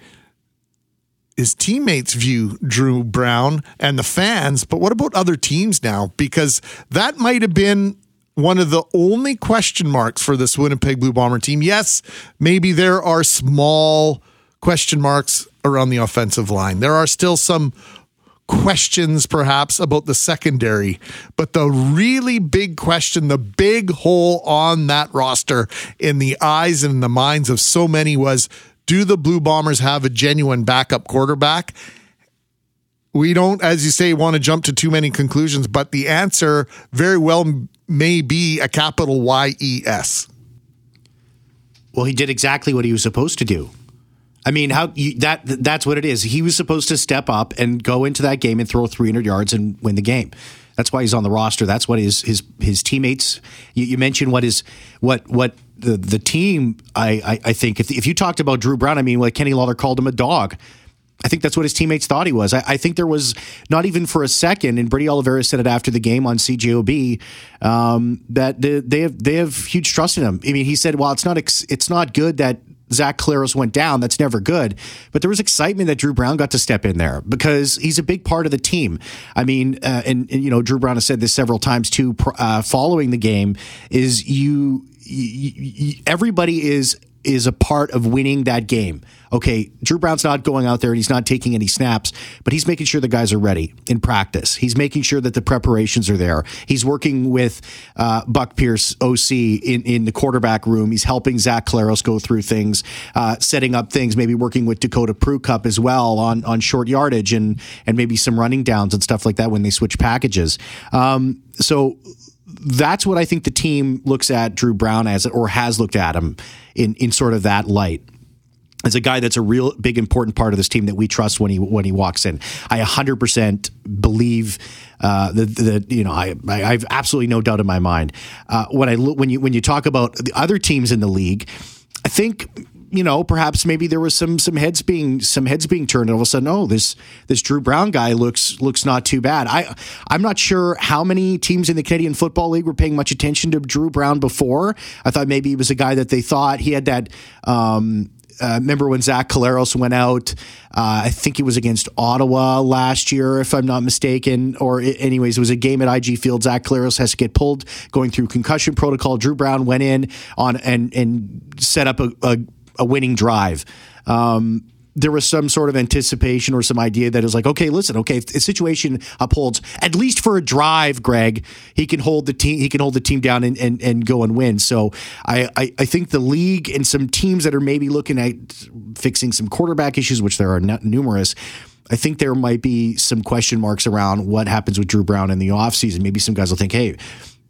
[SPEAKER 3] his teammates view Dru Brown and the fans, but what about other teams now? Because that might have been one of the only question marks for this Winnipeg Blue Bomber team. Yes, maybe there are small question marks around the offensive line. There are still some questions perhaps about the secondary, but the really big question, the big hole on that roster in the eyes and the minds of so many was do the Blue Bombers have a genuine backup quarterback? We don't, as you say, want to jump to too many conclusions, but the answer very well may be a capital Y E S.
[SPEAKER 14] Well, he did exactly what he was supposed to do. I mean, how you, that that's what it is. He was supposed to step up and go into that game and throw 300 yards and win the game. That's why he's on the roster. That's what his his his teammates. You, you mentioned what is what what the the team. I I, I think if if you talked about Dru Brown, I mean, what Kenny Lawler called him a dog. I think that's what his teammates thought he was. I, I, think there was not even for a second, and Brady Oliveira said it after the game on CJOB um, that they, they, have they have huge trust in him. I mean, he said, "Well, it's not ex- it's not good that Zach Collaros went down. That's never good. But there was excitement that Dru Brown got to step in there because he's a big part of the team. I mean, uh, and, and, you know, Dru Brown has said this several times too. Uh, following the game, is you, you, you everybody is is a part of winning that game. Okay, Dru Brown's not going out there and he's not taking any snaps, but he's making sure the guys are ready in practice. He's making sure that the preparations are there. He's working with uh, Buck Pierce, OC, in, in the quarterback room. He's helping Zach Collaros go through things, uh, setting up things, maybe working with Dakota Prukop as well on, on short yardage and, and maybe some running downs and stuff like that when they switch packages. Um, so that's what I think the team looks at Dru Brown as, or has looked at him in in sort of that light as a guy that's a real big important part of this team that we trust when he when he walks in. I 100% believe uh, you know I, I have absolutely no doubt in my mind uh, when I when you when you talk about the other teams in the league. I think you know perhaps maybe there was some some heads being some heads being turned and all of a sudden oh this this Dru Brown guy looks looks not too bad. I I'm not sure how many teams in the Canadian Football League were paying much attention to Dru Brown before. I thought maybe he was a guy that they thought he had that um, uh, remember when Zach Collaros went out? Uh, I think he was against Ottawa last year, if I'm not mistaken. Or, anyways, it was a game at IG Field. Zach Collaros has to get pulled going through concussion protocol. Dru Brown went in on and and set up a, a, a winning drive. Um, there was some sort of anticipation or some idea that was like, okay, listen, okay, if the situation upholds at least for a drive, Greg, he can hold the team, he can hold the team down and, and, and go and win. So I, I, I think the league and some teams that are maybe looking at fixing some quarterback issues, which there are numerous, I think there might be some question marks around what happens with Dru Brown in the offseason. Maybe some guys will think, hey,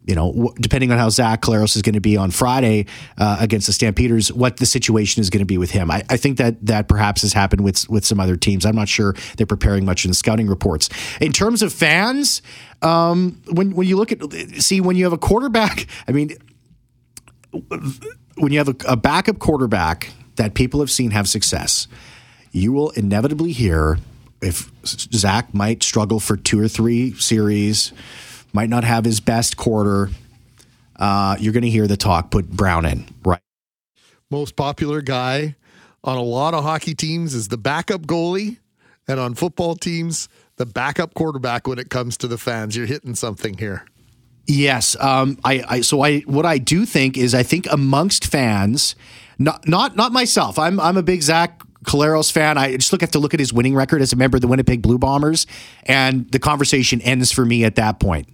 [SPEAKER 14] you know, depending on how Zach Collaros is going to be on Friday uh, against the Stampeders, what the situation is going to be with him. I, I, think that that perhaps has happened with with some other teams. I'm not sure they're preparing much in the scouting reports. In terms of fans, um, when when you look at see when you have a quarterback, I mean, when you have a, a backup quarterback that people have seen have success, you will inevitably hear if Zach might struggle for two or three series might not have his best quarter. Uh, you're going to hear the talk put Brown in, right?
[SPEAKER 3] Most popular guy on a lot of hockey teams is the backup goalie, and on football teams, the backup quarterback when it comes to the fans. You're hitting something here.
[SPEAKER 14] Yes. Um, I, I, so I what I do think is I think amongst fans, not not not myself. I'm I'm a big Zach Collaros fan. I just look have to look at his winning record as a member of the Winnipeg Blue Bombers, and the conversation ends for me at that point.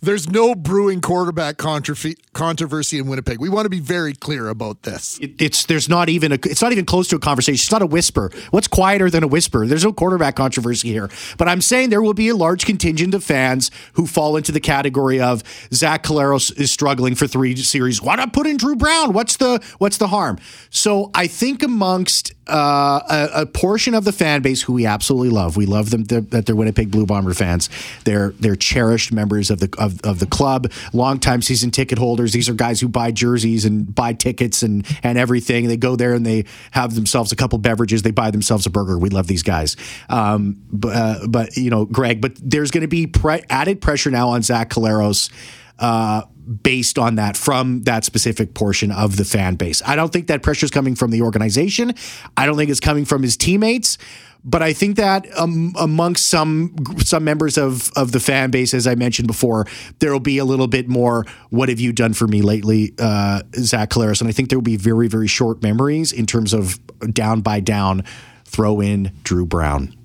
[SPEAKER 3] There's no brewing quarterback controversy in Winnipeg. We want to be very clear about this.
[SPEAKER 14] It, it's there's not even a it's not even close to a conversation. It's not a whisper. What's quieter than a whisper? There's no quarterback controversy here. But I'm saying there will be a large contingent of fans who fall into the category of Zach Collaros is struggling for three series. Why not put in Dru Brown? What's the what's the harm? So I think amongst uh, a, a, portion of the fan base who we absolutely love. We love them that they're, they're Winnipeg Blue Bomber fans. They're they're cherished members of the of, of the club, longtime season ticket holders. These are guys who buy jerseys and buy tickets and and everything. They go there and they have themselves a couple beverages. They buy themselves a burger. We love these guys. Um, but, uh, but you know, Greg. But there's going to be pre- added pressure now on Zach Collaros. Uh, based on that from that specific portion of the fan base. I don't think that pressure is coming from the organization. I don't think it's coming from his teammates. But I think that um, amongst some some members of of the fan base, as I mentioned before, there will be a little bit more. What have you done for me lately, uh, Zach Collaros? And I think there will be very very short memories in terms of down by down. Throw in Dru Brown.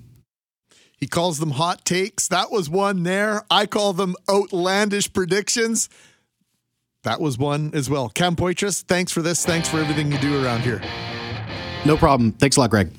[SPEAKER 3] He calls them hot takes. That was one there. I call them outlandish predictions. That was one as well. Cam Poitras, thanks for this. Thanks for everything you do around here.
[SPEAKER 14] No problem. Thanks a lot, Greg.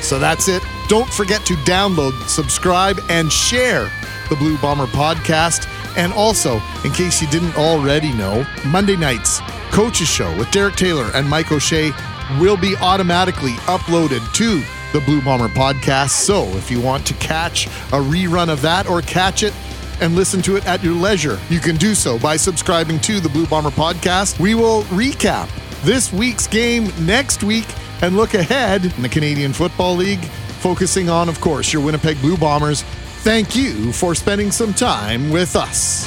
[SPEAKER 3] So that's it. Don't forget to download, subscribe, and share the Blue Bomber podcast. And also, in case you didn't already know, Monday nights, Coach's Show with Derek Taylor and Mike O'Shea will be automatically uploaded to the Blue Bomber podcast. So if you want to catch a rerun of that or catch it and listen to it at your leisure. You can do so by subscribing to the Blue Bomber podcast. We will recap this week's game next week and look ahead in the Canadian Football League, focusing on, of course, your Winnipeg Blue Bombers. Thank you for spending some time with us.